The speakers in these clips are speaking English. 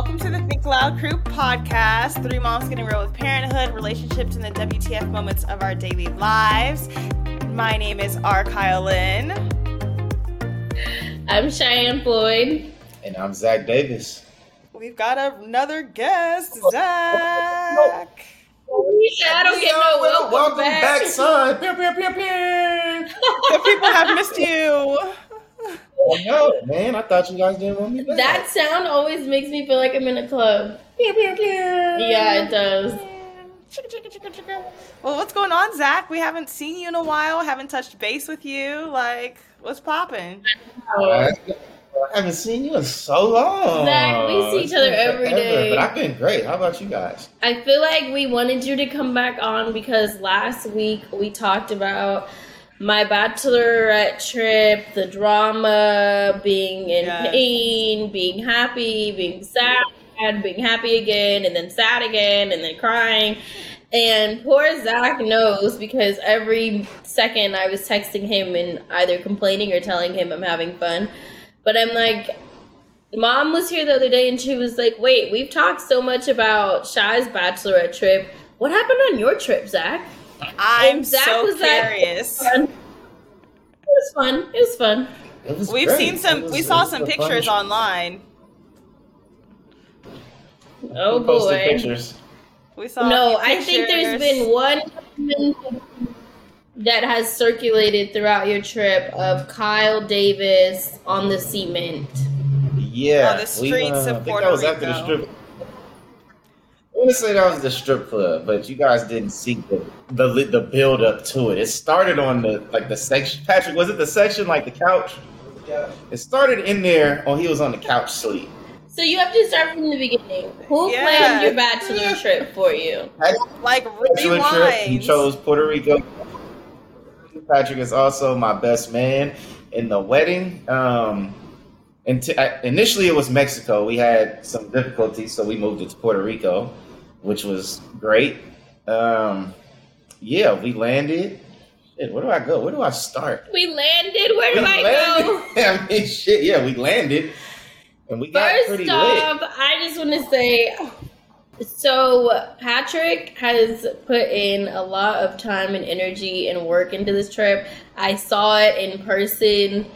Welcome to the Think Loud Crew podcast. Three moms getting real with parenthood, relationships, and the WTF moments of our daily lives. My name is R. Kyle Lynn. I'm Cheyenne Floyd. And I'm Zach Davis. We've got another guest, Zach. I don't get no welcome, welcome back. back, son. Pew, pew, pew, pew. The people have missed you. Oh, I know, man. I thought you guys didn't want me back. That sound always makes me feel like I'm in a club. Yeah, it does. Well, what's going on, Zach? We haven't seen you in a while. Haven't touched base with you. Like, what's popping? Oh. I haven't seen you in so long. Zach, we see each other It's every forever, day. But I've been great. How about you guys? I feel like we wanted you to come back on because last week we talked about my bachelorette trip, the drama, being in Yes. pain, being happy, being sad, being happy again, and then sad again, and then crying. And poor Zach knows because every second I was texting him and either complaining or telling him I'm having fun. But I'm like, Mom was here the other day and she was like, Wait, we've talked so much about Shy's bachelorette trip. What happened on your trip, Zach? I'm And Zach so was like- curious. It was fun. It was fun. It was We've great. seen some. was- We saw some a fun pictures online. Oh We posted boy. pictures. We saw. No, I think there's been one that has circulated throughout your trip of Kyle Davis on the cement. Yeah. On the we, streets uh, of I think that was after the strip. I want to say that was the strip club, but you guys didn't see the the the build up to it. It started on the like the section. Patrick, was it the section like the couch? It started in there. Oh, he was on the couch sleep. So you have to start from the beginning. Who Yeah. planned your bachelor trip for you? like bachelor trip. He chose Puerto Rico. Patrick is also my best man in the wedding. Um, and t- I, initially it was Mexico. We had some difficulties, so we moved it to Puerto Rico, which was great. Um, yeah, we landed. Shit, where do I go? Where do I start? We landed. Where do We I landed. go? I mean, shit. Yeah, we landed, and we got pretty off, I just want to say So Patrick has put in a lot of time and energy and work into this trip. I saw it in person.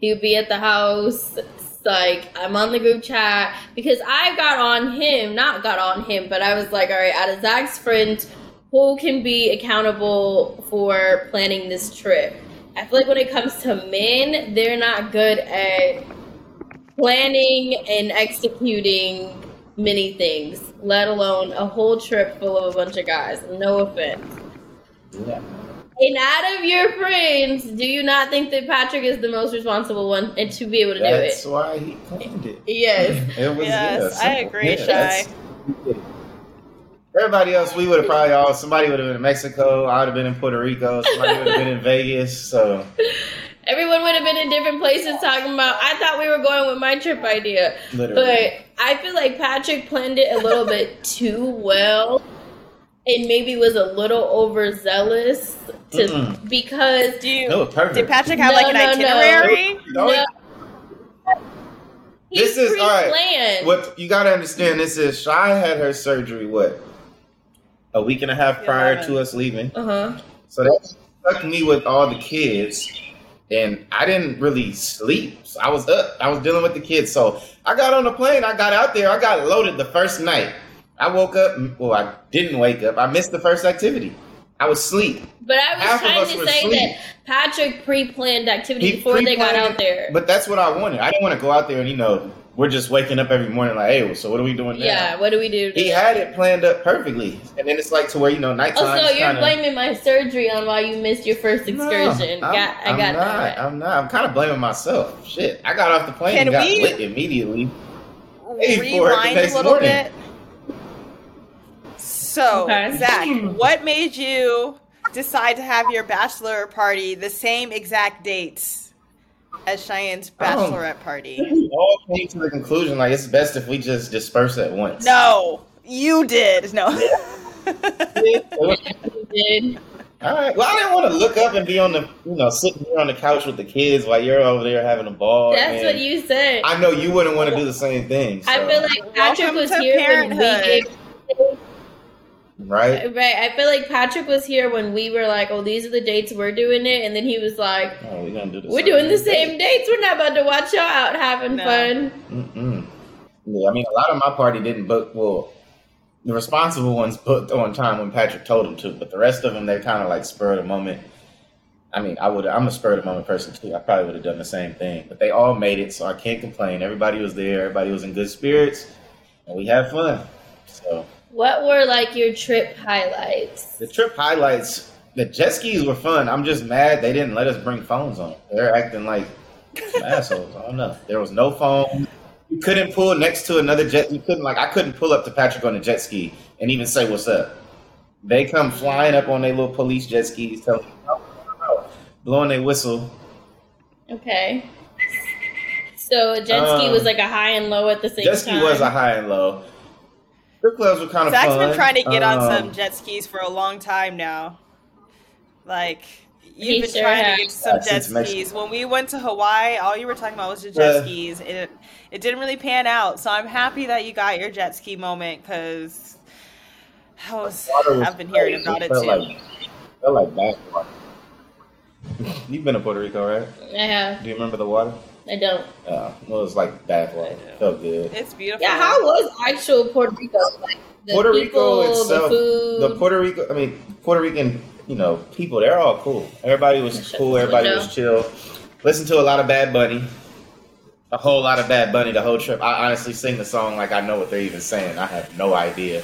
He would be at the house. Like I'm on the group chat because I got on him, not got on him, but I was like, all right, out of Zach's friends, who can be accountable for planning this trip? I feel like when it comes to men, they're not good at planning and executing many things, let alone a whole trip full of a bunch of guys. No offense. Yeah. And out of your friends, do you not think that Patrick is the most responsible one and to be able to That's do it? That's why he planned it. it? Yes. It was Yes, yeah, I agree, Yeah, Shy. Everybody else, we would have probably all somebody would have been in Mexico. I would have been in Puerto Rico. Somebody would have been in Vegas. So Everyone would have been in different places talking about. I thought we were going with my trip idea, literally, but I feel like Patrick planned it a little bit too well, and maybe was a little overzealous to Mm-mm. because Do you? it perfect. Did Patrick have No, like an no, no. itinerary? No, No. This is- all right. pre-planned. What you got to understand, this is Shy had her surgery. What a week and a half prior Eleven. to us leaving. Uh huh. So that stuck me with all the kids, and I didn't really sleep. So I was up. I was dealing with the kids. So I got on the plane. I got out there. I got loaded the first night. I woke up. Well, I didn't wake up. I missed the first activity. I was asleep. But I was Half trying to say asleep. that Patrick pre-planned activity He before they got out there. But that's what I wanted. I didn't want to go out there and you know we're just waking up every morning like, hey, so what are we doing now? yeah, what do we do? He had it planned up perfectly, and then it's like to where you know nighttime. Oh, so you're kinda- blaming my surgery on why you missed your first No, excursion? I'm, got, I I'm got not. that. I'm not. I'm kind of blaming myself. Shit, I got off the plane Can and got we- lit immediately. Hey, for it the Rewind a little morning. bit. So, Okay. Zach, hmm. what made you decide to have your bachelor party the same exact dates as Cheyenne's Oh. bachelorette party? We all came to the conclusion like it's best if we just disperse at once. No, you did. No. Did. All right. Well, I didn't want to look up and be on the, you know, sitting here on the couch with the kids while you're over there having a ball. That's what you said. I know you wouldn't want to do the same thing. I feel like Patrick Welcome was to here when we parenthood. gave. Right. Uh, right, I feel like Patrick was here when we were like, "Oh, these are the dates we're doing it," and then he was like, Oh, we're gonna do the "We're doing the thing. same dates. We're not about to watch y'all out having No. fun." Mm-mm. Yeah, I mean, a lot of my party didn't book. Well, the responsible ones booked on time when Patrick told them to, but the rest of them they kind of like spur of the moment. I mean, I would. I'm a spur of the moment person too. I probably would have done the same thing, but they all made it, so I can't complain. Everybody was there. Everybody was in good spirits, and we had fun. So What were like your trip highlights? the trip highlights. The jet skis were fun. I'm just mad they didn't let us bring phones on. They're acting like assholes. I don't know. There was no phone. You couldn't pull next to another jet. You couldn't like I couldn't pull up to Patrick on a jet ski and even say what's up. They come flying up on their little police jet skis, telling "No, no, no," blowing their whistle. Okay. So a jet ski Um, was like a high and low at the same time. Jet ski time. was a high and low. Strip clubs were kind of Zach's fun. been trying to get on Um, some jet skis for a long time now. Like you've been sure trying has. to get some Uh, jet since Mexico. skis. When we went to Hawaii, all you were talking about was the jet Uh, skis. It it didn't really pan out. So I'm happy that you got your jet ski moment because I was, was I've been hearing crazy. about it felt too. Like, felt like bad water. You've been to Puerto Rico, right? I have. Do you remember the water? I don't. Uh, it was like bath water. Felt good. it's beautiful. Yeah, how was actual Puerto Rico? Like the Puerto people, Rico itself, the food. the Puerto Rico, I mean, Puerto Rican, you know, people, they're all cool. Everybody was cool. Everybody was chill. Listen to a lot of Bad Bunny. A whole lot of Bad Bunny the whole trip. I honestly sing the song like I know what they're even saying. I have no idea.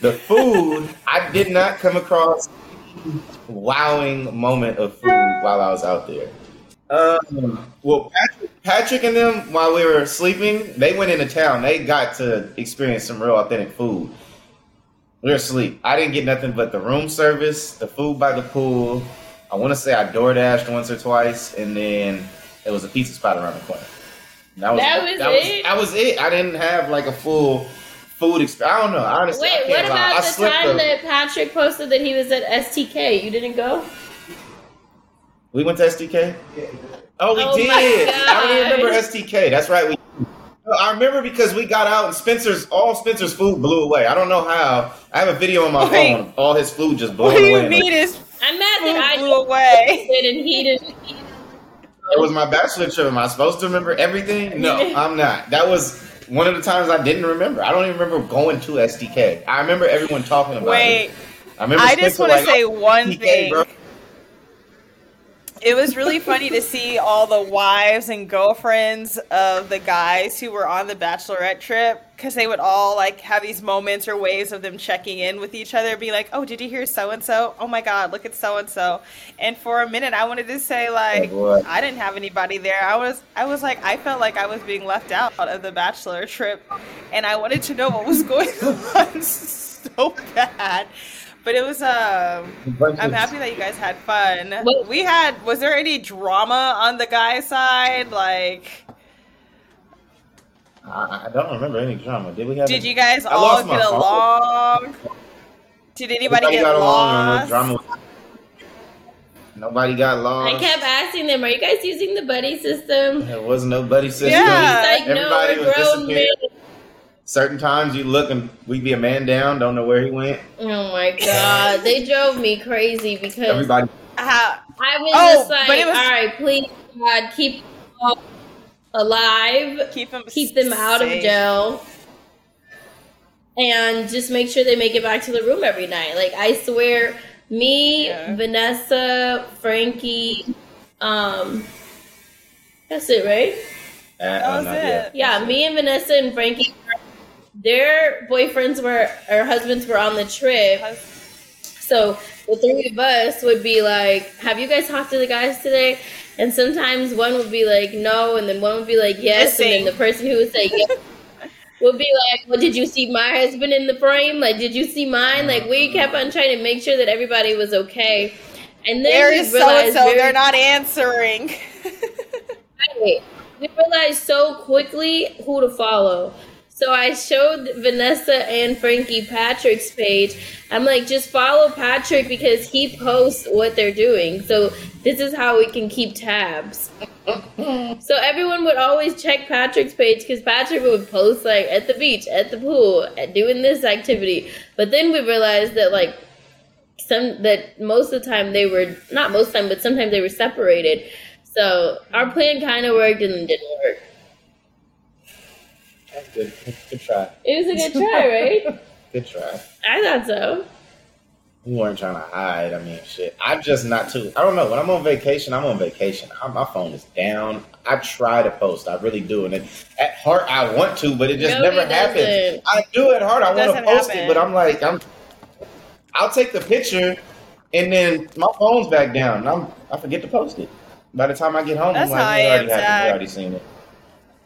The food, I did not come across wowing moment of food while I was out there. Um, well, Patrick, Patrick and them, while we were sleeping, they went into town. They got to experience some real authentic food. We were asleep. I didn't get nothing but the room service, the food by the pool. I want to say I door dashed once or twice, and then it was a pizza spot around the corner. And That was That was that was, it? that was it. I didn't have like a full food experience. I don't know. Honestly, I Wait, what about I the time the- that Patrick posted that he was at STK? You didn't go? We went to STK. Oh, we Oh did. I don't even remember gosh. STK. That's right. We I remember because we got out and Spencer's all Spencer's food blew away. I don't know how. I have a video on my Wait. phone. All his food just blew away. What do you away. mean is I'm mad food that I blew away? and he didn't. It was my bachelor trip. Am I supposed to remember everything? No, I'm not. That was one of the times I didn't remember. I don't even remember going to STK. I remember everyone talking about Wait, it. I remember. I just want to like, say "Oh, one STK, thing. bro." It was really funny to see all the wives and girlfriends of the guys who were on the bachelorette trip because they would all like have these moments or waves of them checking in with each other, be like, "Oh, did you hear so and so? Oh my God, look at so and so." And for a minute, I wanted to say like, oh, boy. I didn't have anybody there. I was, I was like, I felt like I was being left out of the bachelor trip, and I wanted to know what was going on so bad. But it was um. I'm happy that you guys had fun. Well- we had. Was there any drama on the guy side? Like, I, I don't remember any drama. Did we have? did any- you guys I all get along? Did anybody Everybody get got along lost? no drama. Nobody got lost. I kept asking them, "Are you guys using the buddy system?" There was no buddy system. Yeah. He's like, "No, Everybody we're was grown men." Disappearing. Certain times you look and we'd be a man down, don't know where he went. Oh my god, they drove me crazy because Everybody How- I was Oh, just like, but it was- "All right, please, God, keep them alive, keep them keep them out of jail." And just make sure they make it back to the room every night. Like I swear, me, Yeah. Vanessa, Frankie, um, that's it, right? Uh, That uh, was it. yet. Yeah, me and Vanessa and Frankie, their boyfriends were or husbands were on the trip. So the three of us would be like, "Have you guys talked to the guys today?" And sometimes one would be like, "No," and then one would be like, "Yes," and then the person who would say yes would be like, "Well, did you see my husband in the frame? Like, did you see mine?" Like, we mm-hmm. kept on trying to make sure that everybody was okay. And then Where we so realized and so? They're not answering. Right. We realized so quickly who to follow. So I showed Vanessa and Frankie Patrick's page. I'm like, just follow Patrick because he posts what they're doing. So this is how we can keep tabs. so everyone would always check Patrick's page because Patrick would post like at the beach, at the pool, at doing this activity. But then we realized that like some that most of the time they were not most of the time, but sometimes they were separated. So our plan kind of worked and didn't work. That's good. Good try. It was a good try, right? Good try. I thought so. We weren't trying to hide. I mean, shit. I'm just not too. I don't know. When I'm on vacation, I'm on vacation. I, my phone is down. I try to post. I really do, and it, at heart, I want to, but it just No, never he happens. doesn't. I do at heart. I want to post happen. it, but I'm like, I'm. I'll take the picture, and then my phone's back down. And I'm. I forget to post it. By the time I get home, That's I'm like, how I it already happened. Already seen it.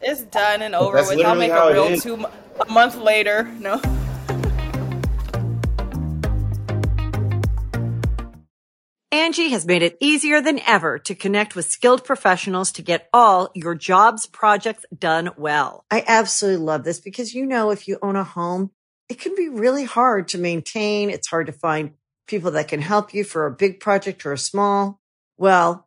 It's done and over That's with. I'll make a it real two a month later. No. Angie has made it easier than ever to connect with skilled professionals to get all your jobs projects done well. I absolutely love this because, you know, if you own a home, it can be really hard to maintain. It's hard to find people that can help you for a big project or a small. Well,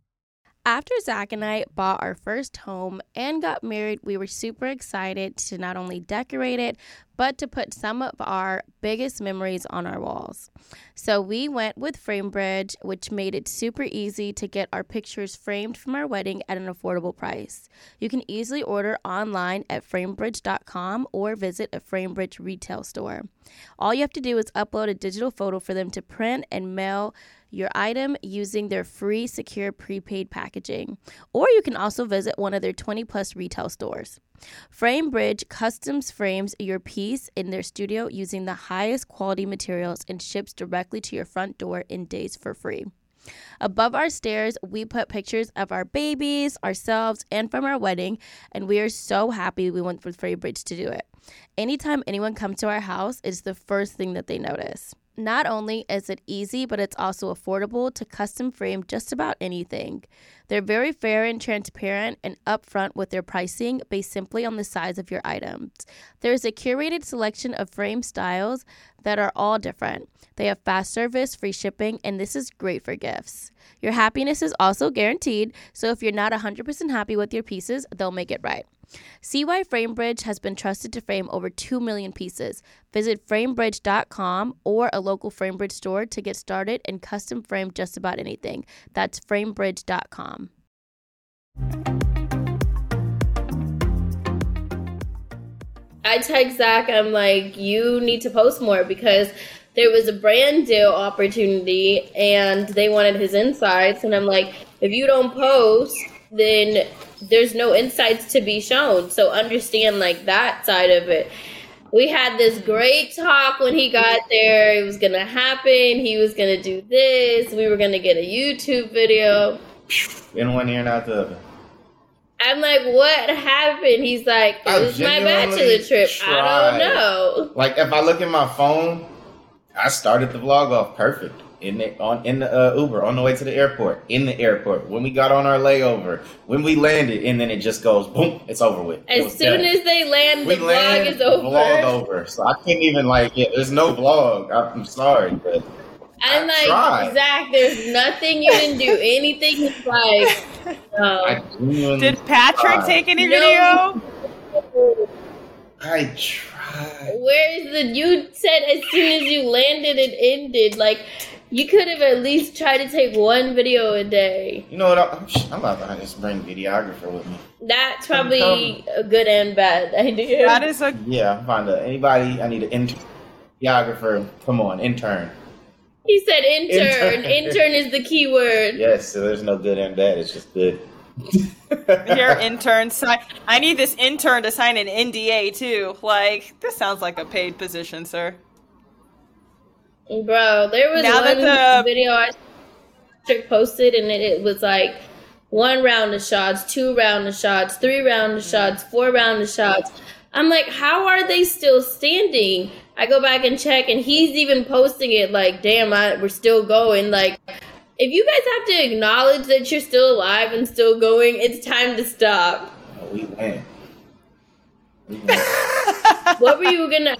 After Zach and I bought our first home and got married, we were super excited to not only decorate it, but to put some of our biggest memories on our walls. So we went with FrameBridge, which made it super easy to get our pictures framed from our wedding at an affordable price. You can easily order online at framebridge.com or visit a FrameBridge retail store. All you have to do is upload a digital photo for them to print and mail your item using their free secure prepaid packaging. Or you can also visit one of their 20 plus retail stores. FrameBridge customs frames your piece in their studio using the highest quality materials and ships directly to your front door in days for free. Above our stairs, we put pictures of our babies, ourselves, and from our wedding, and we are so happy we went with FrameBridge to do it. Anytime anyone comes to our house, it's the first thing that they notice. Not only is it easy, but it's also affordable to custom frame just about anything. They're very fair and transparent and upfront with their pricing based simply on the size of your items. There's a curated selection of frame styles that are all different. They have fast service, free shipping, and this is great for gifts. Your happiness is also guaranteed, so if you're not 100% happy with your pieces, they'll make it right. See why FrameBridge has been trusted to frame over 2 million pieces. Visit framebridge.com or a local FrameBridge store to get started and custom frame just about anything. That's framebridge.com. I text Zach, I'm like, you need to post more because there was a brand deal opportunity and they wanted his insights. And I'm like, if you don't post, then there's no insights to be shown. So understand like that side of it. We had this great talk when he got there. It was going to happen. He was going to do this. We were going to get a YouTube video. In one ear and out the other. I'm like, what happened? He's like, it was my bachelor trip. Tried. I don't know. Like, if I look at my phone, I started the vlog off perfect in the on in the uh, Uber on the way to the airport, in the airport, when we got on our layover, when we landed, and then it just goes boom, it's over with. As soon done. as they land, we the land, vlog is over. Vlog over. So I can't even like, yeah, there's no vlog. I'm sorry, but I'm like, tried. Zach, there's nothing you didn't do anything. Like, no. Did Patrick tried. take any no. video? I tried. Where is the? You said as soon as you landed, it ended. Like, you could have at least tried to take one video a day. You know what? I'm, I'm about to just bring videographer with me. That's probably a good and bad idea. That is a yeah. Find a, anybody. I need an intern, videographer. Come on, intern. He said intern. intern. intern is the key word. Yes, so there's no good and bad. It's just good. Here, intern. Sign. I need this intern to sign an NDA too. Like this sounds like a paid position, sir. Bro, there was now one the... video I posted, and it, it was like one round of shots, two round of shots, three round of shots, four round of shots. I'm like, how are they still standing? I go back and check, and he's even posting it like, damn, I, we're still going. Like, if you guys have to acknowledge that you're still alive and still going, it's time to stop. Oh, we win. what were you gonna?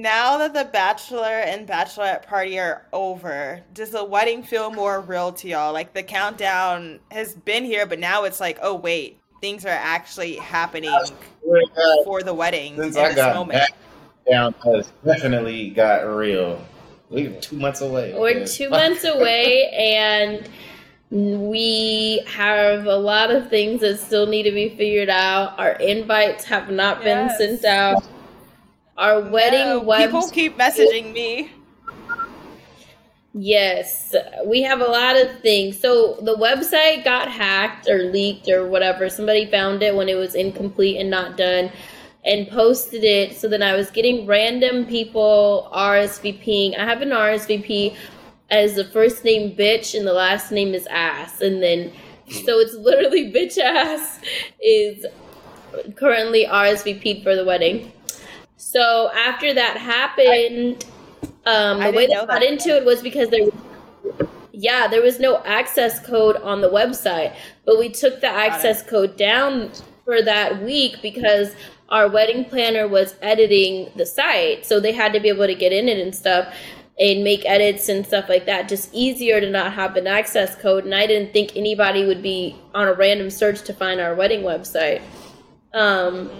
Now that the bachelor and bachelorette party are over, does the wedding feel more real to y'all? Like the countdown has been here, but now it's like, oh wait, things are actually happening uh, for the wedding. Since I got moment. back down, has definitely got real. We're two months away. We're two months away, and we have a lot of things that still need to be figured out. Our invites have not yes. been sent out. Our wedding no, webs- People keep messaging me. Yes, we have a lot of things. So the website got hacked or leaked or whatever. Somebody found it when it was incomplete and not done and posted it. So then I was getting random people RSVPing. I have an RSVP as the first name bitch and the last name is ass. And then so it's literally bitch ass is currently RSVP'd for the wedding. So after that happened, um, the way they got into it was because there, yeah, there was no access code on the website, but we took the access code down for that week because our wedding planner was editing the site, so they had to be able to get in it and stuff. and make edits and stuff like that. Just easier to not have an access code. And I didn't think anybody would be on a random search to find our wedding website. Um,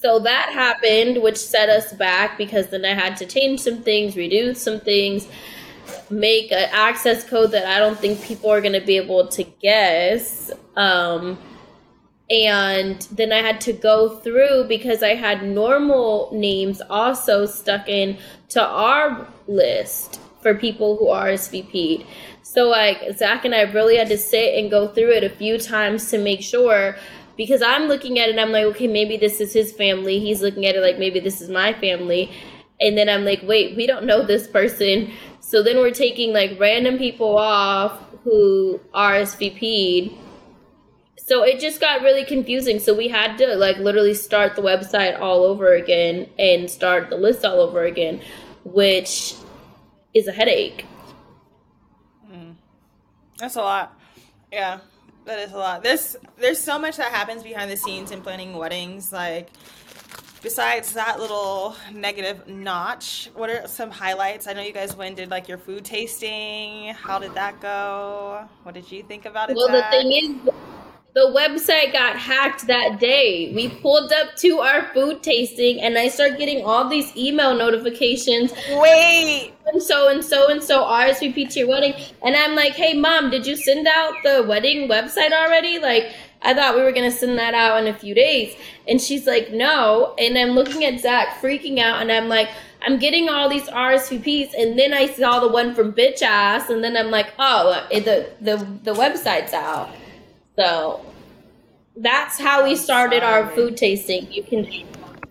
so that happened, which set us back because then I had to change some things, redo some things, make an access code that I don't think people are going to be able to guess. Um, and then I had to go through because I had normal names also stuck in to our list for people who RSVP'd. So like Zach and I really had to sit and go through it a few times to make sure because I'm looking at it I'm like, okay, maybe this is his family. He's looking at it like maybe this is my family. And then I'm like, wait, we don't know this person. So then we're taking like random people off who RSVP'd so it just got really confusing so we had to like literally start the website all over again and start the list all over again which is a headache mm. that's a lot yeah that is a lot. There's there's so much that happens behind the scenes in planning weddings like besides that little negative notch what are some highlights? I know you guys went did like your food tasting. How did that go? What did you think about it well Zach? the thing is the website got hacked that day. We pulled up to our food tasting and I start getting all these email notifications. Wait. And so and so and so RSVP to your wedding. And I'm like, hey mom, did you send out the wedding website already? Like I thought we were gonna send that out in a few days. And she's like, no. And I'm looking at Zach freaking out and I'm like, I'm getting all these RSVPs, and then I saw the one from bitch ass, and then I'm like, oh, the the the website's out. So that's how we started our food tasting. You can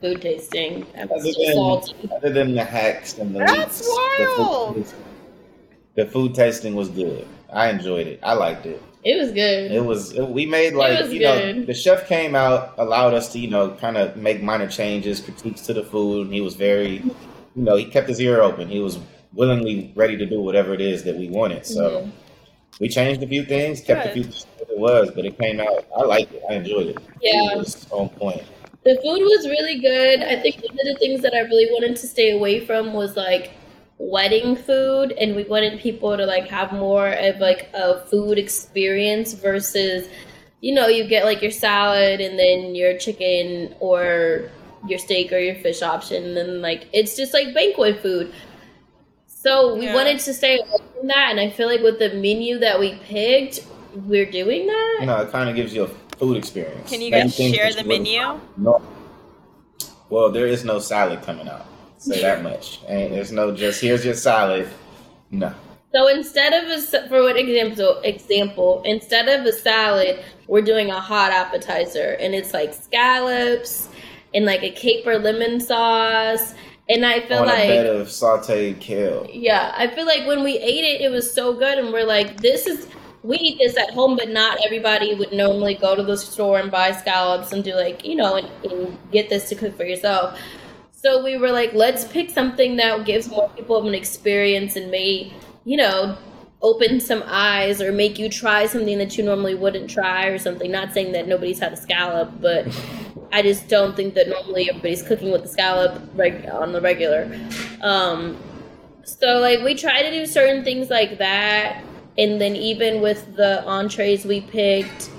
food tasting. Other than, other than the hacks and the That's leaks, wild. The food, the food tasting was good. I enjoyed it. I liked it. It was good. It was. It, we made like you good. know the chef came out, allowed us to you know kind of make minor changes, critiques to the food. And he was very, you know, he kept his ear open. He was willingly ready to do whatever it is that we wanted. So. Mm-hmm we changed a few things, kept Good. a few things as it was, but it came out. I liked it. I enjoyed it. Yeah, it was on point. The food was really good. I think one of the things that I really wanted to stay away from was like wedding food, and we wanted people to like have more of like a food experience versus, you know, you get like your salad and then your chicken or your steak or your fish option, and then like it's just like banquet food. So we yeah. wanted to stay away from that, and I feel like with the menu that we picked, we're doing that. No, it kind of gives you a food experience. Can you guys share the menu? No. Well, there is no salad coming out. Say that much. And there's no just here's your salad. No. So instead of a for what example example instead of a salad, we're doing a hot appetizer, and it's like scallops and like a caper lemon sauce and I feel on like a bed of sauteed kale. Yeah, I feel like when we ate it, it was so good, and we're like, this is we eat this at home, but not everybody would normally go to the store and buy scallops and do like you know and, and get this to cook for yourself. So we were like, let's pick something that gives more people an experience and may you know open some eyes or make you try something that you normally wouldn't try or something. Not saying that nobody's had a scallop, but I just don't think that normally everybody's cooking with the scallop reg- on the regular. Um, so like we try to do certain things like that, and then even with the entrees we picked.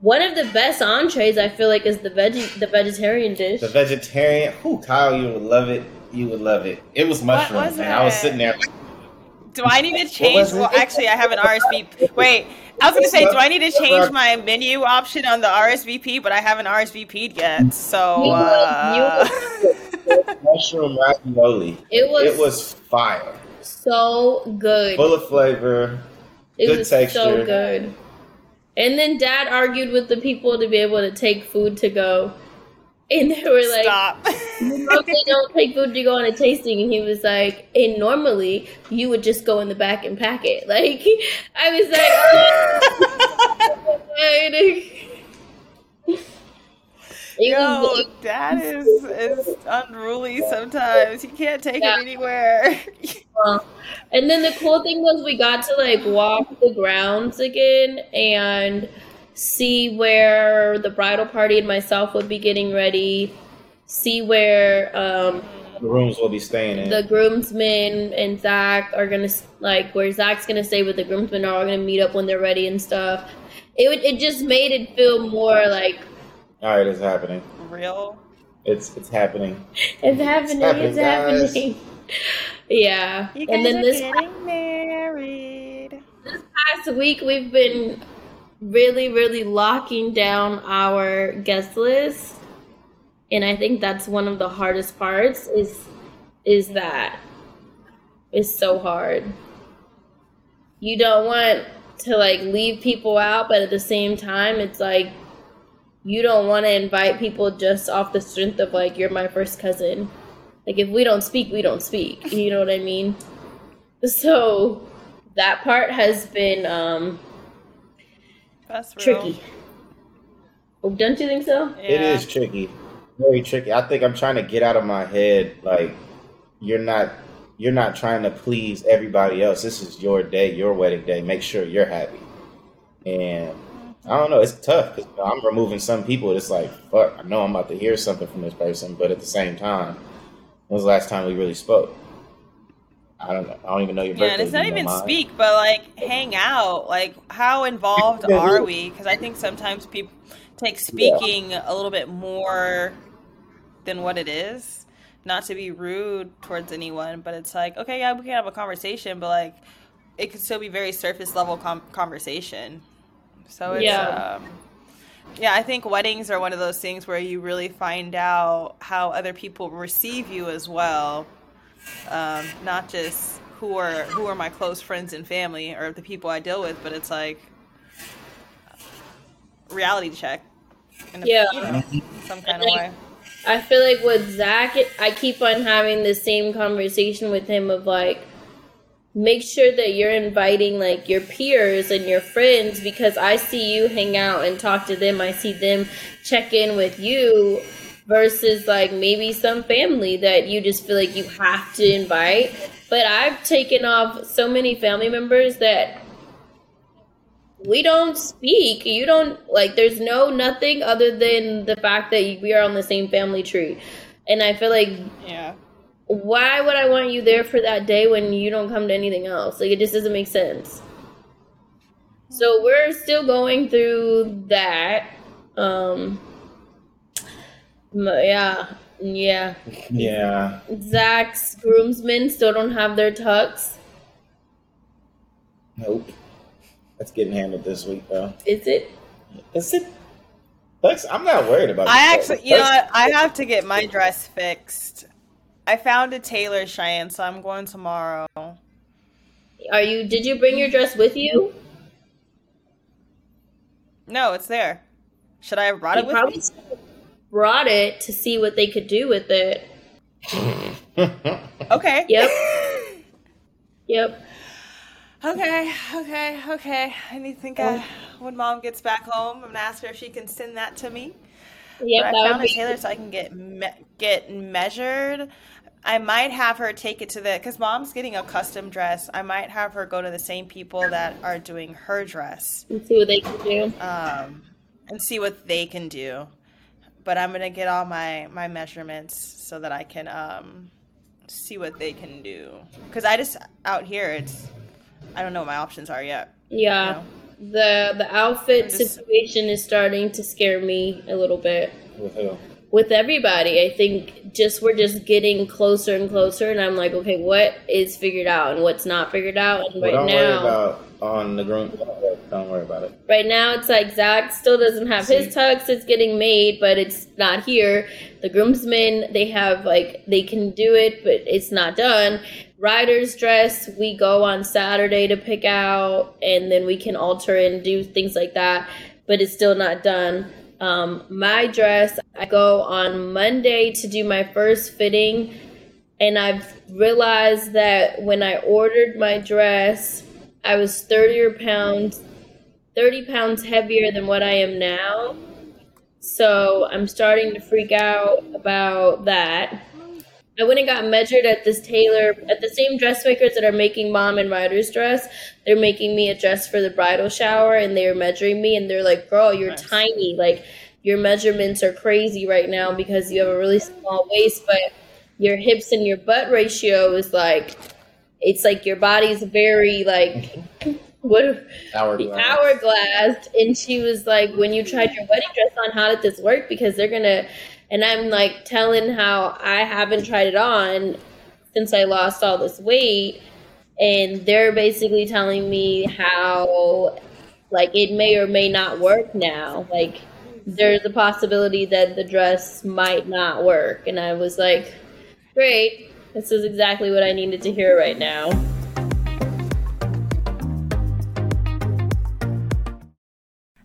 One of the best entrees I feel like is the veggie the vegetarian dish. The vegetarian, who Kyle, you would love it. You would love it. It was mushrooms, was and I was sitting there do I need to change? Well, actually, I have an RSVP. Wait, I was gonna say, do I need to change my menu option on the RSVP? But I haven't RSVP'd yet, so. Uh... Mushroom ravioli. It was. It was fire. So good. Full of flavor. It good was texture. so good. And then Dad argued with the people to be able to take food to go. And they were like, Stop. okay, don't take food to go on a tasting. And he was like, and normally you would just go in the back and pack it. Like, I was like, oh, Yo, dad is, is unruly sometimes. He can't take yeah. it anywhere. and then the cool thing was we got to like walk the grounds again and see where the bridal party and myself would be getting ready, see where um, the rooms we'll be staying in. the groomsmen and Zach are gonna like where Zach's gonna stay with the groomsmen are all gonna meet up when they're ready and stuff. It would it just made it feel more like All right, it's happening. Real. It's it's happening. it's happening, happening, it's guys. happening. yeah, You guys and then are this getting married. This past week we've been really really locking down our guest list and i think that's one of the hardest parts is is that it's so hard you don't want to like leave people out but at the same time it's like you don't want to invite people just off the strength of like you're my first cousin like if we don't speak we don't speak you know what i mean so that part has been um That's tricky. Oh, don't you think so? It Yeah. is tricky, very tricky. I think I'm trying to get out of my head. Like you're not you're not trying to please everybody else. This is your day, your wedding day. Make sure you're happy. And I don't know. It's tough because I'm removing some people. It's like fuck. I know I'm about to hear something from this person, but at the same time, when was the last time we really spoke? I don't know. I don't even know your birthday. Yeah, and it's not even mine. speak, but like hang out. Like, how involved Yeah. are we? Because I think sometimes people take speaking a little bit more than what it is. Not to be rude towards anyone, but it's like, okay, yeah, we can have a conversation, but like, it could still be very surface level com- conversation. So it's, Yeah. um, yeah, I think weddings are one of those things where you really find out how other people receive you as well um, not just who are who are my close friends and family or the people I deal with, but it's like reality check. In a, Yeah. you know, some kind of think- way. I feel like with Zach, I keep on having the same conversation with him of like, make sure that you're inviting like your peers and your friends because I see you hang out and talk to them. I see them check in with you versus like maybe some family that you just feel like you have to invite. But I've taken off so many family members that we don't speak. You don't like. There's no nothing other than the fact that we are on the same family tree, and I feel like Yeah. Why would I want you there for that day when you don't come to anything else? Like it just doesn't make sense. So we're still going through that. Um. m- Yeah. Yeah. Yeah. Zach's groomsmen still don't have their tux. Nope. That's getting handled this week, though. Is it? Is it? That's, I'm not worried about. It. I it. actually, you know what? I have to get my dress fixed. I found a tailor, Cheyenne, so I'm going tomorrow. Are you? Did you bring your dress with you? No, it's there. Should I have brought it You with probably me? brought it to see what they could do with it. Okay. Yep. Yep. Okay, okay, okay. I need to think uh, when mom gets back home, I'm gonna ask her if she can send that to me. Yep. But I found a tailor so I can get me- get measured. I might have her take it to the because mom's getting a custom dress. I might have her go to the same people that are doing her dress and see what they can do. um, and see what they can do. But I'm gonna get all my my measurements so that I can um, see what they can do. Because I just out here, it's I don't know what my options are yet. Yeah. The the outfit just- situation is starting to scare me a little bit. With who? With everybody, I think just we're just getting closer and closer, and I'm like, okay, what is figured out and what's not figured out? And Well, right don't worry now, about on the groom. Don't worry about it. right now it's like Zach still doesn't have his tux. It's getting made, but it's not here. The groomsmen they have like they can do it, but it's not done. Ryder's dress we go on Saturday to pick out, and then we can alter and do things like that, but it's still not done. Um, my dress I go on Monday to do my first fitting, and I've realized that when I ordered my dress, I was 30 pounds 30 pounds heavier than what I am now. So I'm starting to freak out about that. I went and got measured at this tailor, at the same dressmakers that are making mom and Ryder's dress. They're making me a dress for the bridal shower and they're measuring me and they're like, girl, you're Nice. tiny. Like, your measurements are crazy right now because you have a really small waist. But your hips and your butt ratio is like it's like your body's very like what Hourglass. hourglass and she was like when you tried your wedding dress on how did this work because they're gonna and i'm like telling how i haven't tried it on since i lost all this weight. And they're basically telling me how like it may or may not work now. Like there's a possibility that the dress might not work. And i was like great. This is exactly what i needed to hear right now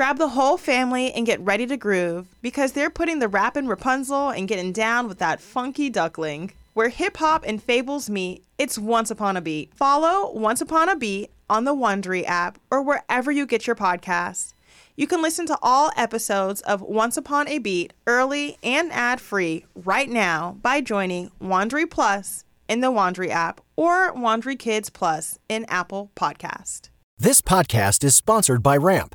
Grab the whole family and get ready to groove because they're putting the rap in Rapunzel and getting down with that funky duckling. Where hip hop and fables meet, it's Once Upon a Beat. Follow Once Upon a Beat on the Wondery app or wherever you get your podcasts. You can listen to all episodes of Once Upon a Beat early and ad free right now by joining Wondery Plus in the Wondery app or Wondery Kids Plus in Apple Podcast. This podcast is sponsored by Ramp.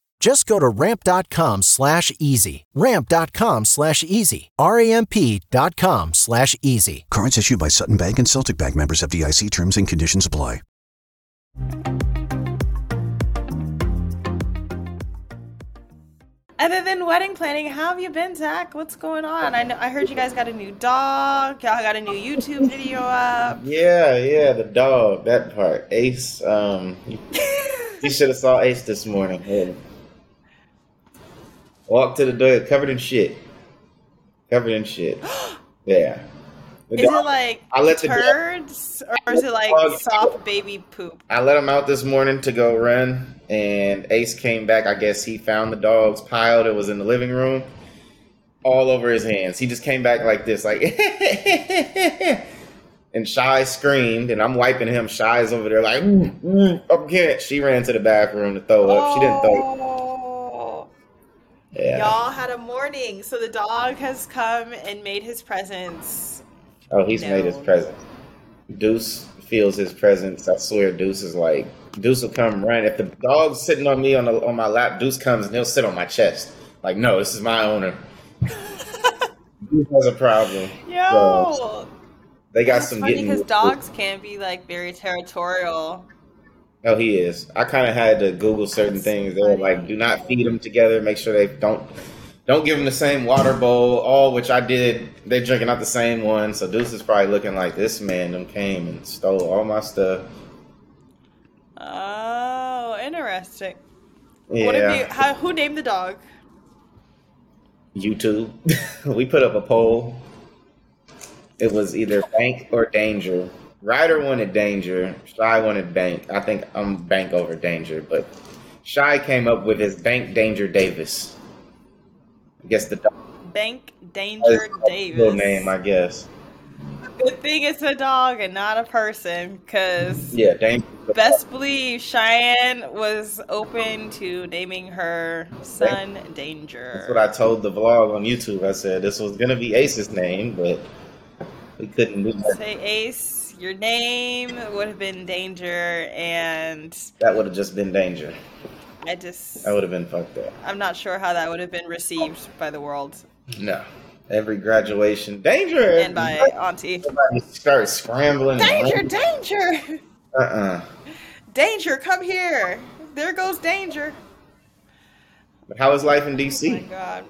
Just go to ramp.com slash easy. Ramp.com slash easy. R-A-M-P dot com slash easy. Cards issued by Sutton Bank and Celtic Bank members FDIC terms and conditions apply. Other than wedding planning, how have you been, Zach? What's going on? I know I heard you guys got a new dog. Y'all got a new YouTube video up. Yeah, yeah, the dog, that part. Ace, um, you, you should have saw Ace this morning. Yeah. Walked to the door, covered in shit. Covered in shit. Yeah. The Is it like I let the dog- turds or is it like Dog- soft baby poop? I let him out this morning to go run, and Ace came back. I guess he found the dog's pile that was in the living room, all over his hands. He just came back like this, like, and Shy screamed, and I'm wiping him. Shy's over there like, "Mm, mm, can't. She ran to the bathroom to throw up. She didn't throw. Oh. Yeah. Y'all had a morning, so the dog has come and made his presence. Oh, he's made his presence. Deuce feels his presence. I swear, Deuce is like Deuce will come run. If the dog's sitting on me on the, on my lap, Deuce comes and he'll sit on my chest. Like, no, this is my owner. Deuce has a problem. Yo, So, they got that's some funny getting. because dogs can be like very territorial. Oh, he is. I kind of had to Google certain That's things. They were like, do not feed them together. Make sure they don't don't give them the same water bowl. All which I did. They're drinking out the same one. So Deuce is probably looking like this man. Them came and stole all my stuff. Oh, interesting. Yeah. What have you? How, who named the dog? YouTube. we put up a poll. It was either bank or danger. Ryder wanted danger. Shy wanted bank. I think I'm bank over danger, but Shy came up with his bank danger Davis. I guess the dog Bank Danger Davis. real name, I guess. Good thing it's a dog and not a person, because Yeah, danger. best believe Cheyenne was open to naming her son Danger. That's what I told the vlog on YouTube. I said this was gonna be Ace's name, but we couldn't do that. Say Ace, your name would have been Danger, and That would have just been danger. I just, That would have been fucked up. I'm not sure how that would have been received by the world. No. every graduation. Danger! And by Auntie. Everybody starts scrambling. Danger! Danger! Uh uh Danger! Come here! There goes danger! But how is life in DC? Oh my god.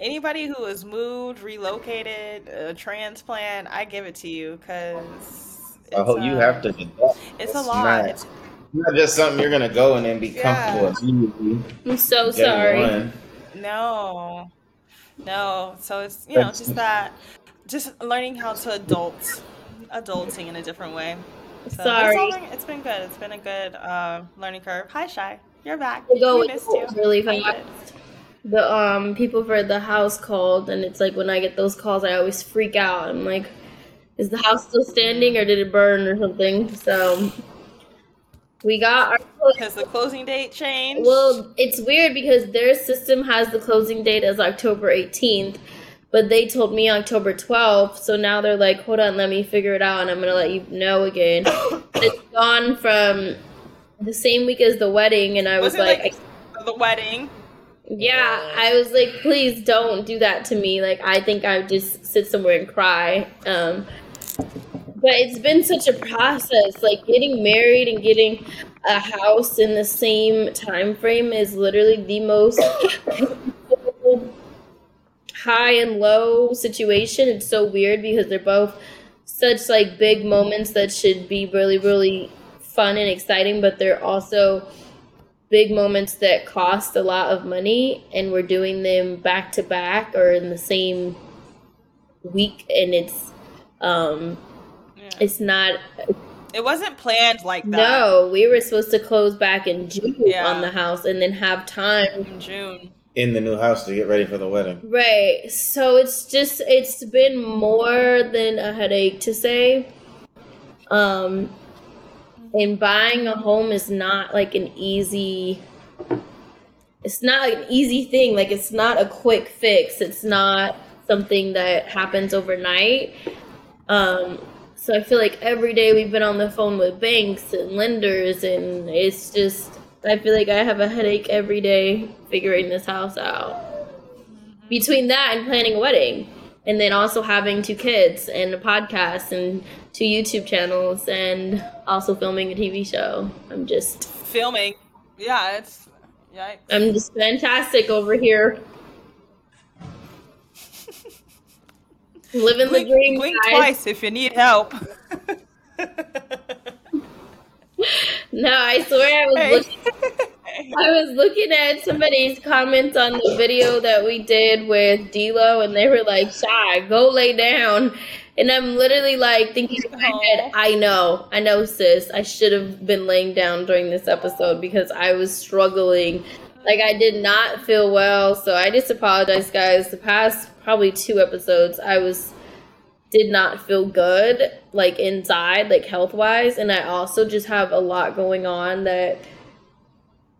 Anybody who has moved, relocated, a transplant, I give it to you because I hope you have to. adapt. It's a lot. not- It's not just something you're gonna go and then be Yeah. comfortable immediately. I'm so day sorry. one. No, no. So it's you know just that, just learning how to adult, adulting in a different way. So Sorry. It's, been, it's been good. It's been a good uh, learning curve. Hi, Shy. You're back. I go We missed you. really How you fast. The um people for the house called, and it's like when I get those calls, I always freak out. I'm like, is the house still standing or did it burn or something? So we got our. Has the closing date changed? Well, it's weird because their system has the closing date as October 18th, but they told me October 12th. So now they're like, hold on, let me figure it out, and I'm gonna let you know again. it's gone from the same week as the wedding, and I was, was like, like the wedding? Yeah, I was like, please don't do that to me. Like, I think I would just sit somewhere and cry. Um, but it's been such a process. Like getting married and getting a house in the same time frame is literally the most high and low situation. It's so weird because they're both such like big moments that should be really, really fun and exciting, but they're also big moments that cost a lot of money and we're doing them back to back or in the same week and it's um it's not It wasn't planned like that. no we were supposed to close back in june Yeah. on the house and then have time In June. In the new house to get ready for the wedding. right so it's just it's been more than a headache to say um and buying a home is not like an easy it's not an easy thing. Like it's not a quick fix. It's not something that happens overnight. Um so i feel like every day we've been on the phone with banks and lenders and it's just i feel like i have a headache every day figuring this house out. Between that and planning a wedding and then also having two kids and a podcast and two youtube channels and also filming a tv show i'm just Filming. Yeah, it's yeah. i'm just fantastic over here living Blink, the dream blink guys. twice if you need help. no i swear i was Hey. looking I was looking at somebody's comments on the video that we did with D'Lo, and they were like, "Shy, go lay down." And I'm literally like thinking in my head, "I know, I know, sis. I should have been laying down during this episode because I was struggling. Like I did not feel well. So I just apologize, guys. The past probably two episodes, I was did not feel good, like inside, like health wise, and I also just have a lot going on that."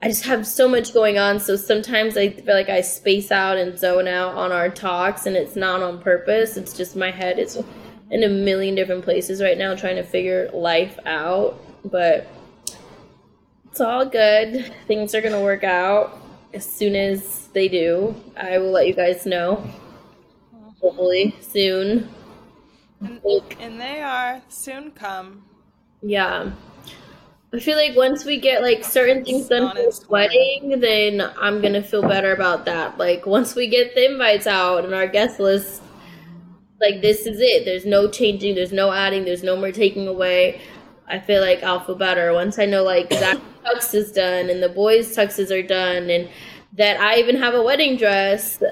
I just have so much going on. So sometimes I feel like I space out and zone out on our talks, and it's not on purpose. It's just my head is in a million different places right now trying to figure life out. But it's all good. Things are going to work out as soon as they do. I will let you guys know. Hopefully soon. Like, and they are soon come. yeah. I feel like once we get like certain things done for the wedding, then I'm gonna feel better about that. Like once we get the invites out and our guest list, like this is it. There's no changing, there's no adding, there's no more taking away. I feel like I'll feel better once I know like that tux is done and the boys' tuxes are done and that I even have a wedding dress.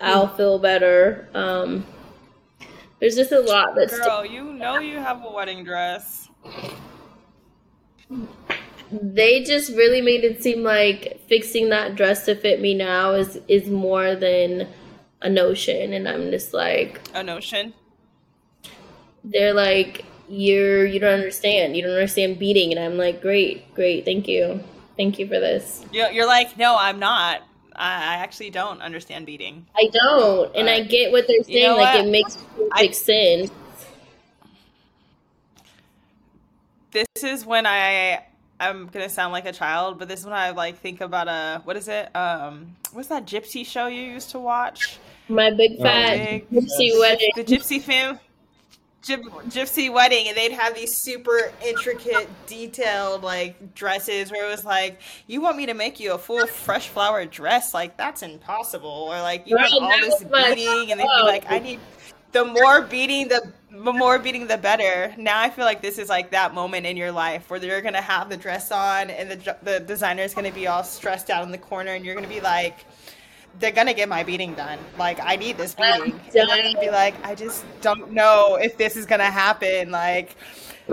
I'll feel better. Um, there's just a lot that's Girl, you know you have a wedding dress. They just really made it seem like fixing that dress to fit me now is is more than a notion and i'm just like A notion. they're like you're you don't understand you don't understand beating and i'm like great great thank you thank you for this You're, you're like, no, I'm not. I, actually don't understand beating. i don't and i get what they're saying know like what? it makes I- sense This is when I I'm gonna sound like a child, but this is when I like think about a what is it? Um, what's that gypsy show you used to watch? My big fat Big- gypsy wedding. The Gypsy Fam. Gypsy wedding, and they'd have these super intricate, detailed like dresses where it was like, "You want me to make you a full fresh flower dress? Like that's impossible." Or like, "You Girl, want all this was beating," and they'd be like, "I need the more beating, the the more beating, the better." Now I feel like this is like that moment in your life where you're gonna have the dress on, and the dr- the designer's gonna be all stressed out in the corner, and you're gonna be like they're gonna get my beating done. Like I need this beating. And then I'd be like, I just don't know if this is gonna happen. Like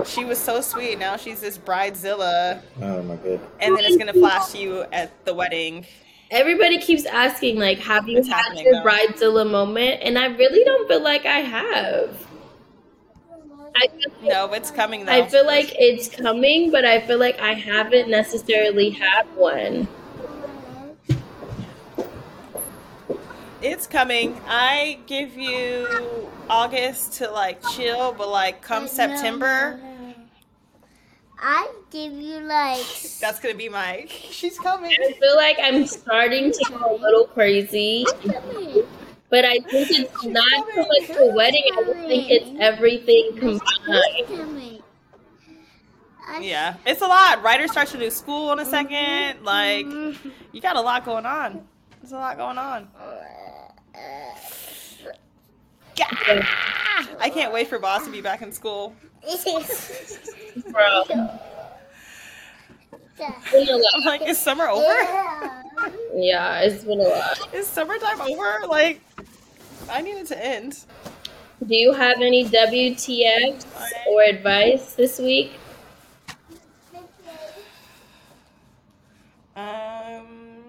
she was so sweet. Now she's this bridezilla, Oh my god. and then it's gonna flash to you at the wedding. Everybody keeps asking, like, have you It's had your though. bridezilla moment? And I really don't feel like I have. I feel like, No, it's coming though. I feel like it's coming, but I feel like I haven't necessarily had one. it's coming. I give you August to like chill, but like come September, I give you like that's gonna be my. She's coming. I feel like I'm starting to go a little crazy, but I think it's not so much the wedding. I just think it's everything combined. Yeah, it's a lot. Ryder starts to do school in a second. Like, you got a lot going on. There's a lot going on. Gah! I can't wait for Boss to be back in school. Bro, been a lot. I'm like, is summer over? Yeah, it's been a lot. Is summertime over? Like, I need it to end. Do you have any WTFs or advice this week? Um,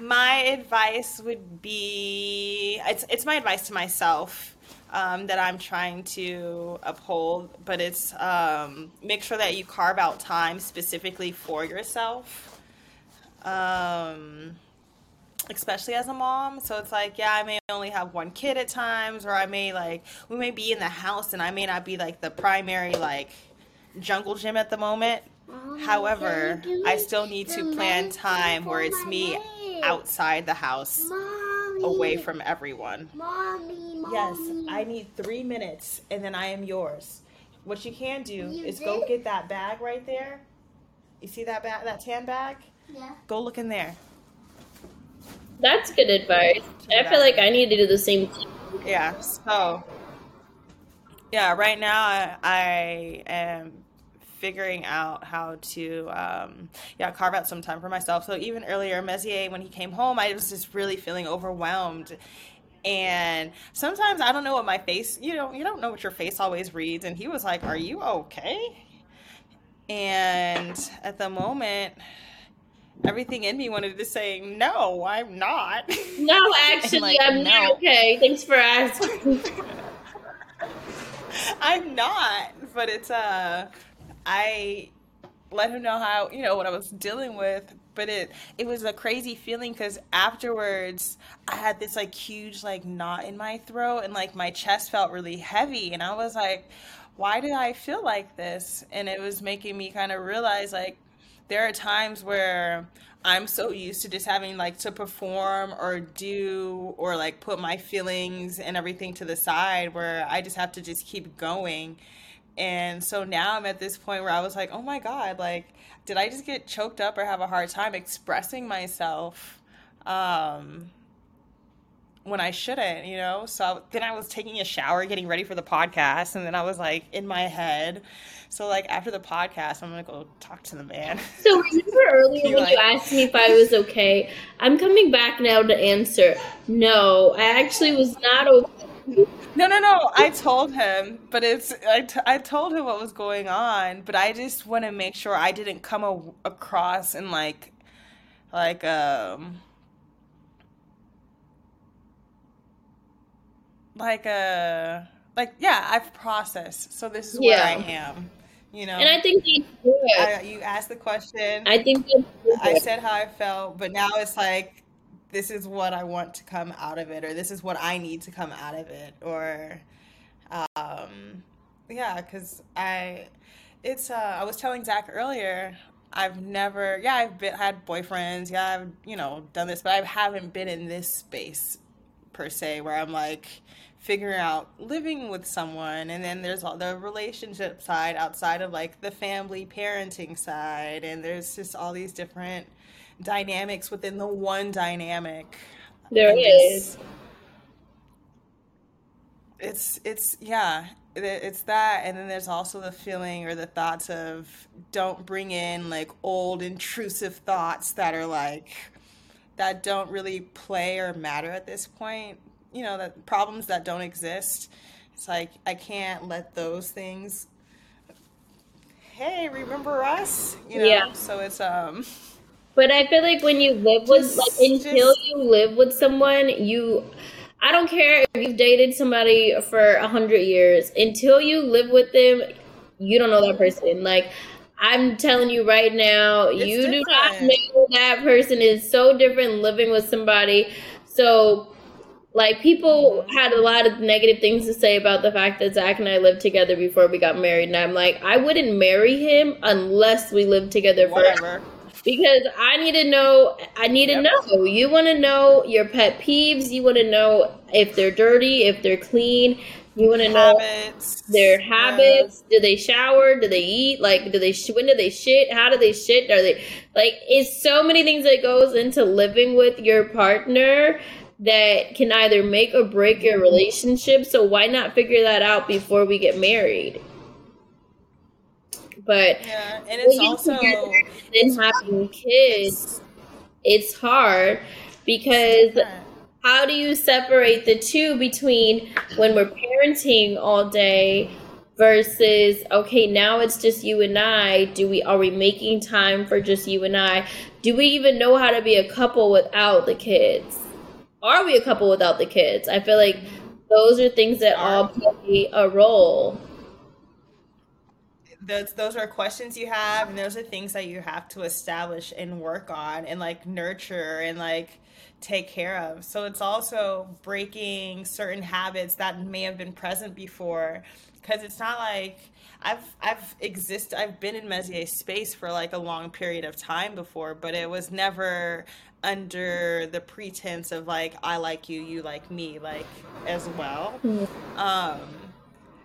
my advice would be it's it's my advice to myself um, that I'm trying to uphold, but it's um, make sure that you carve out time specifically for yourself. Um, especially as a mom. So it's like, yeah, I may only have one kid at times, or I may like, we may be in the house and I may not be like the primary like jungle gym at the moment. However, I still need to plan time where it's me outside the house, away from everyone. Mommy, Yes, I need three minutes and then I am yours. What you can do is go get that bag right there. You see that bag, that tan bag? Yeah. Go look in there. That's good advice. I feel like I need to do the same thing. Yeah. So, yeah, right now I, I am figuring out how to, um, yeah, carve out some time for myself. So even earlier, Messier, when he came home, I was just really feeling overwhelmed. And sometimes I don't know what my face, you know, you don't know what your face always reads. And he was like, Are you okay? And at the moment, everything in me wanted to say, No, I'm not. No, actually, like, I'm no. not okay. Thanks for asking. I'm not, but it's uh I let him know how, you know, what I was dealing with, but it it was a crazy feeling cuz afterwards I had this like huge like knot in my throat and like my chest felt really heavy and I was like why did I feel like this? And it was making me kind of realize like there are times where I'm so used to just having like to perform or do or like put my feelings and everything to the side where I just have to just keep going. And so now I'm at this point where I was like, oh my God, like, did I just get choked up or have a hard time expressing myself? Um, when I shouldn't, you know? So then I was taking a shower, getting ready for the podcast, and then I was like in my head. So, like, after the podcast, I'm gonna go talk to the man. So remember earlier when you asked me if I was okay? I'm coming back now to answer. No, I actually was not okay. No, no, no. I told him, but it's I, t- I told him what was going on, but I just want to make sure I didn't come a- across and like like um like a like yeah, I've processed. So this is where I Yeah. am. You know. And I think that's good. I, you asked the question. I think I said how I felt, but now it's like this is what I want to come out of it, or this is what I need to come out of it, or um, yeah, because I, it's uh, I was telling Zach earlier, I've never, yeah, I've been, had boyfriends, yeah, I've, you know, done this, but I haven't been in this space per se where I'm like figuring out living with someone. And then there's all the relationship side outside of like the family parenting side. And there's just all these different dynamics within the one dynamic. There And it's it's yeah it's that and then there's also the feeling or the thoughts of don't bring in like old intrusive thoughts that are like that don't really play or matter at this point you know that problems that don't exist it's like i can't let those things hey remember us you know Yeah. so it's um But I feel like when you live with, Just- like, until just- you live with someone, you, I don't care if you've dated somebody for a hundred years, until you live with them, you don't know that person. Like, I'm telling you right now, you do not know that person is so different living with somebody. So, like, people had a lot of negative things to say about the fact that Zach and I lived together before we got married. And I'm like, I wouldn't marry him unless we lived together forever whatever because I need to know. I need to know. You want to know your pet peeves. You want to know if they're dirty, if they're clean. You want to know habits their habits. Do they shower? Do they eat? Like, do they? sh- When do they shit? How do they shit? Are they like? It's so many things that goes into living with your partner that can either make or break your relationship. So why not figure that out before we get married? But yeah and it's also together then having kids, it's hard because different. how do you separate the two between when we're parenting all day versus okay now it's just you and I do we are we making time for just you and I do we even know how to be a couple without the kids are we a couple without the kids? I feel like those are things that all play a role. Those those are questions you have and those are things that you have to establish and work on and like nurture and like take care of. So it's also breaking certain habits that may have been present before because it's not like I've I've exist I've been in Mezier's space for like a long period of time before, but it was never under the pretense of like I like you, you like me, like as well. Um,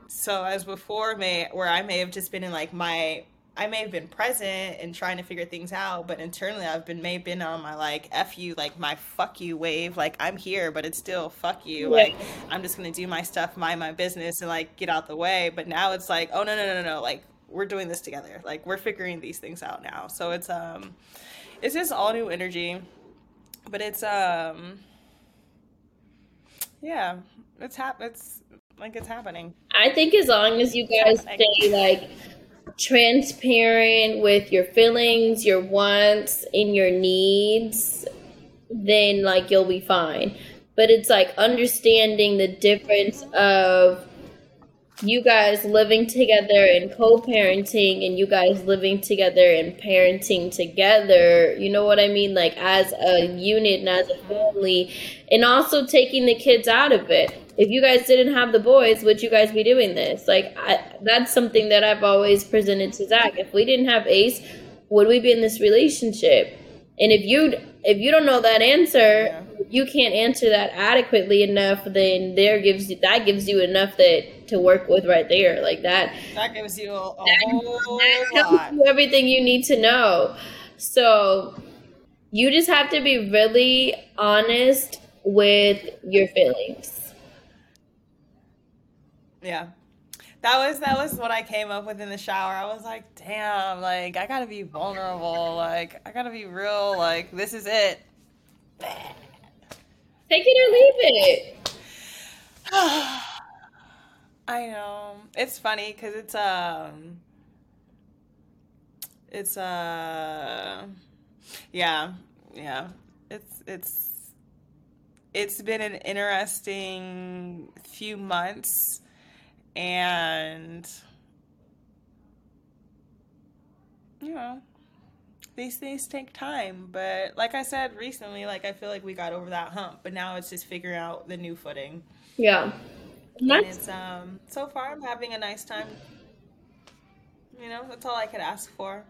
so as before may where I may have just been in like my I may have been present and trying to figure things out, but internally I've been may have been on my like F you, like my fuck you wave. Like I'm here, but it's still fuck you. Yeah. Like I'm just gonna do my stuff, mind my business and like get out the way. But now it's like, oh no no no no no, like we're doing this together. Like we're figuring these things out now. So it's um it's just all new energy. But it's um yeah, it's hap it's like it's happening. I think as long as you guys stay like transparent with your feelings, your wants, and your needs, then like you'll be fine. But it's like understanding the difference of you guys living together and co-parenting and you guys living together and parenting together you know what i mean? Like as a unit and as a family and also taking the kids out of it. If you guys didn't have the boys would you guys be doing this? Like I, that's something that i've always presented to zach. If we didn't have ace would we be in this relationship? And if you if you don't know that answer Yeah. you can't answer that adequately enough then there gives you that gives you enough that to work with right there like that That gives you a, that whole tells lot. you everything you need to know so you just have to be really honest with your feelings Yeah. That was that was what I came up with in the shower. I was like, damn, like I gotta be vulnerable. Like I gotta be real. Like this is it. take it or leave it I know. It's funny because it's um it's uh yeah, yeah. It's it's it's been an interesting few months and you know these things take time but like i said recently like i feel like we got over that hump but now it's just figuring out the new footing yeah and and it's um so far I'm having a nice time. You know, that's all I could ask for.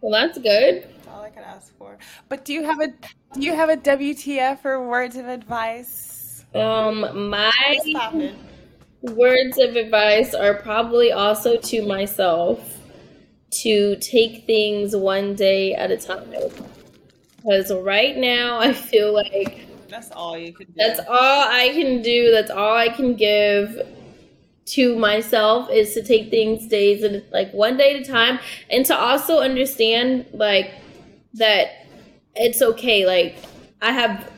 Well, that's good. That's all I could ask for. But do you have a do you have a WTF or words of advice? Um, my words of advice are probably also to myself to take things one day at a time. Because right now I feel like That's all you could do. that's all I can do, that's all I can give to myself is to take things days and like one day at a time and to also understand like that it's okay like I have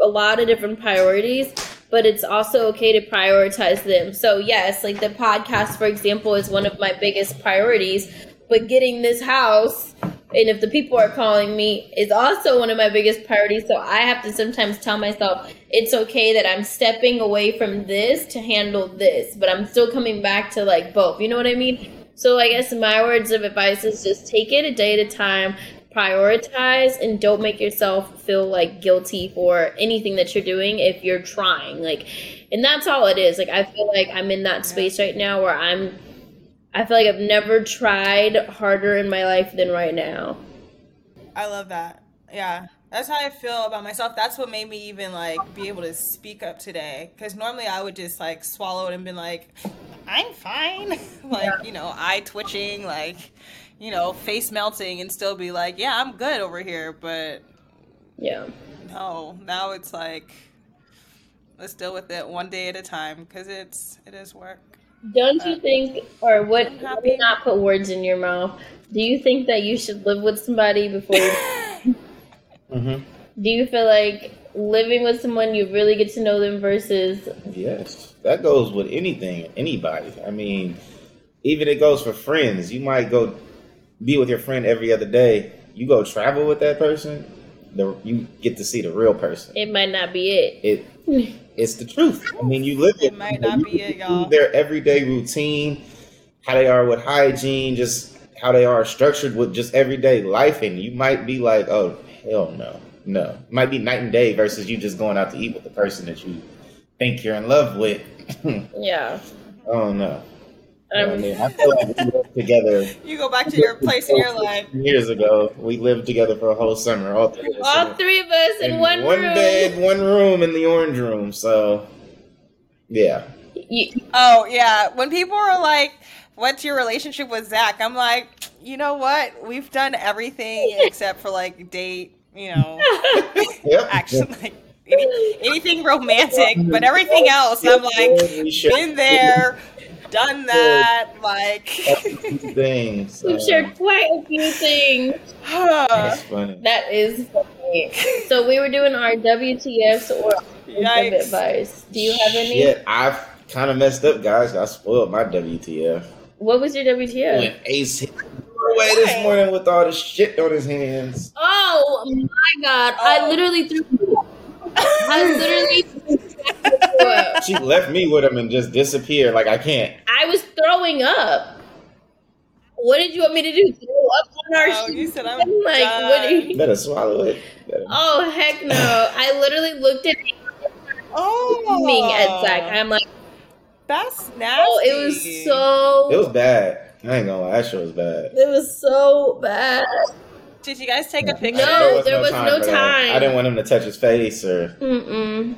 a lot of different priorities but it's also okay to prioritize them. So yes, like the podcast for example is one of my biggest priorities, but getting this house and if the people are calling me is also one of my biggest priorities. So i have to sometimes tell myself it's okay that i'm stepping away from this to handle this but i'm still coming back to like both. You know what i mean? So i guess my words of advice is just take it a day at a time prioritize and don't make yourself feel like guilty for anything that you're doing if you're trying. Like and that's all it is. Like i feel like i'm in that space right now where i'm I feel like I've never tried harder in my life than right now. I love that. Yeah. That's how I feel about myself. That's what made me even like be able to speak up today. Cause normally I would just like swallow it and be like, I'm fine. like, you know, eye twitching, like, you know, face melting and still be like, yeah, I'm good over here. But Yeah. no, now it's like, let's deal with it one day at a time. Cause it's, it is work. Don't you think, or what, I'm let me not put words in your mouth. Do you think that you should live with somebody before you, hmm do you feel like living with someone you really get to know them versus, Yes, that goes with anything, anybody. I mean, even it goes for friends. You might go be with your friend every other day. You go travel with that person, the you get to see the real person. it might not be it? It it's the truth. I mean, you live It might not you be it, y'all. Their everyday routine, how they are with hygiene, just how they are structured with just everyday life, and you might be like, oh hell no, no. It might be night and day versus you just going out to eat with the person that you think you're in love with. Yeah. oh no. I Um, mean, I feel like we lived together You go back to your place in your life. years ago. We lived together for a whole summer. All three of us all in- three of us in, one, room. bed, one room in the orange room. So, yeah. Oh yeah, when people are like, "What's your relationship with Zach?" I'm like, you know what? We've done everything except for like date. You know, Yep. actually, like any, anything romantic, but everything else, I'm like, been there, done that. Like, things. we've shared quite a few things. That's funny. That is funny. So we were doing our WTFs or words Yikes. advice. Do you have any? Yeah, I've kind of messed up, guys. I spoiled my WTF. What was your WTF? When Ace hit the doorway this morning with all the shit on his hands. Oh my god! I oh. literally threw. I literally. threw up. She left me with him and just disappeared. Like I can't. I up. What did you want me to do? Throw up on our oh, you said I'm like, done. what? Are you... Better swallow it. Better- Oh heck no! I literally looked at him oh, at Zach. I'm like, that's nasty. oh, it was so. It was bad. I ain't gonna lie. That shit was bad. It was so bad. Did you guys take a picture? No, there was no for that. time. I didn't want him to touch his face or Mm-mm.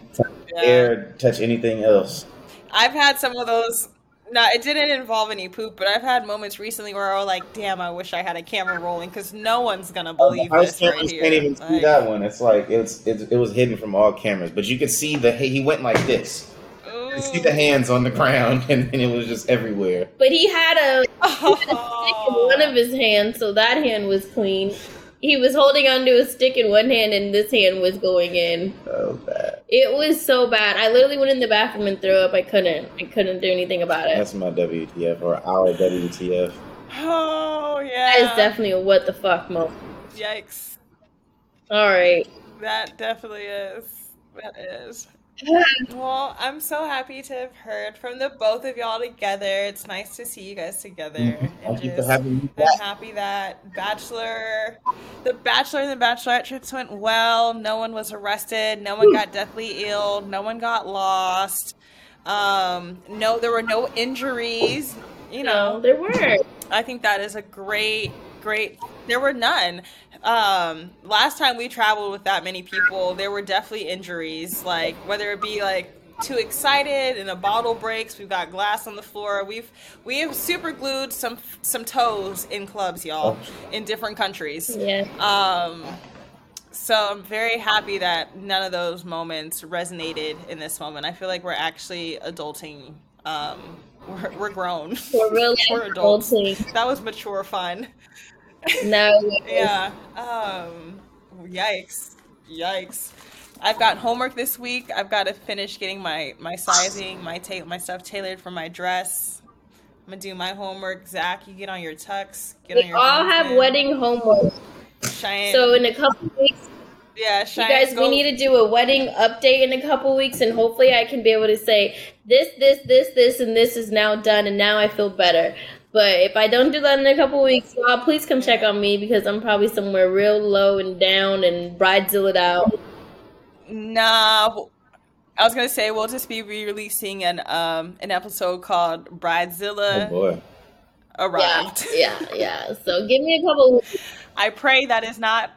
Yeah. air touch anything else. I've had some of those. No, it didn't involve any poop, but I've had moments recently where I was like, "Damn, I wish I had a camera rolling because no one's gonna oh, believe House this right cameras here." can't even see that one. It's like it's, it's it was hidden from all cameras, but you could see the he went like this. You see the hands on the ground, and, and it was just everywhere. But he had a stick in Oh. one of his hands, so that hand was clean. He was holding onto a stick in one hand, and this hand was going in. So bad. It was so bad. I literally went in the bathroom and threw up. I couldn't. I couldn't do anything about it. That's my WTF or our WTF. Oh yeah. That is definitely a what the fuck moment. Yikes. All right. That definitely is. That is. Well, I'm so happy to have heard from the both of y'all together. It's nice to see you guys together. Mm-hmm. Thank you for just, having me I'm back. happy that Bachelor, the Bachelor and the Bachelorette trips went well. No one was arrested. No one got deathly ill. No one got lost. Um, no, there were no injuries. You No, know, there weren't. I think that is a great, great there were none. Um, last time we traveled with that many people, there were definitely injuries, like whether it be like too excited and a bottle breaks. We've got glass on the floor. We've we have super glued some some toes in clubs, y'all, in different countries. Yeah. Um, so I'm very happy that none of those moments resonated in this moment. I feel like we're actually adulting. Um, we're, we're grown. We're really we're adults. adulting. That was mature fun. No. Yeah. Um, yikes. Yikes. I've got homework this week. I've got to finish getting my my sizing, my ta- my stuff tailored for my dress. I'm gonna do my homework. Zach, you get on your tux. Get on We your. all have wedding homework. Cheyenne. So in a couple weeks, yeah, you guys, go- we need to do a wedding update in a couple weeks, and hopefully, I can be able to say this, this, this, this, and this is now done, and now I feel better. But if I don't do that in a couple weeks, y'all, please come check on me because I'm probably somewhere real low and down and bridezilla out. Nah, I was gonna say we'll just be re-releasing an um an episode called Oh Bridezilla boy. Arrived. yeah, yeah. So give me a couple weeks. I pray that is not.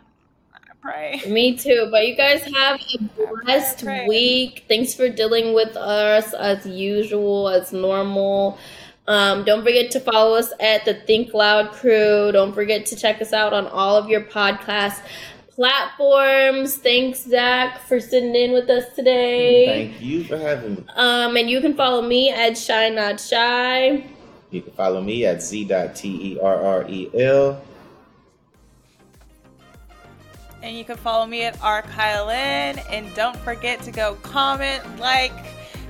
I pray. Me too. But you guys have a blessed week. Thanks for dealing with us as usual, as normal. Um, don't forget to follow us at the Think Loud Crew. Don't forget to check us out on all of your podcast platforms. Thanks, Zach, for sitting in with us today. Thank you for having me. Um, and you can follow me at Shy Not Shy. You can follow me at z.terrel. And you can follow me at R. rkylelynn. And don't forget to go comment, like,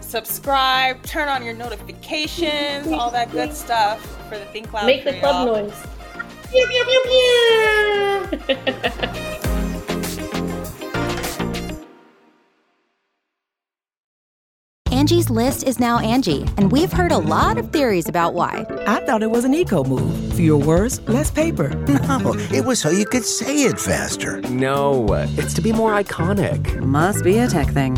subscribe, turn on your notifications, all that good stuff for the Think Loud Make the club y'all. noise. Pew, pew, pew, pew. Angie's list is now Angi, and we've heard a lot of theories about why. I thought it was an eco move. Fewer words, less paper. No, it was so you could say it faster. No, it's to be more iconic. Must be a tech thing.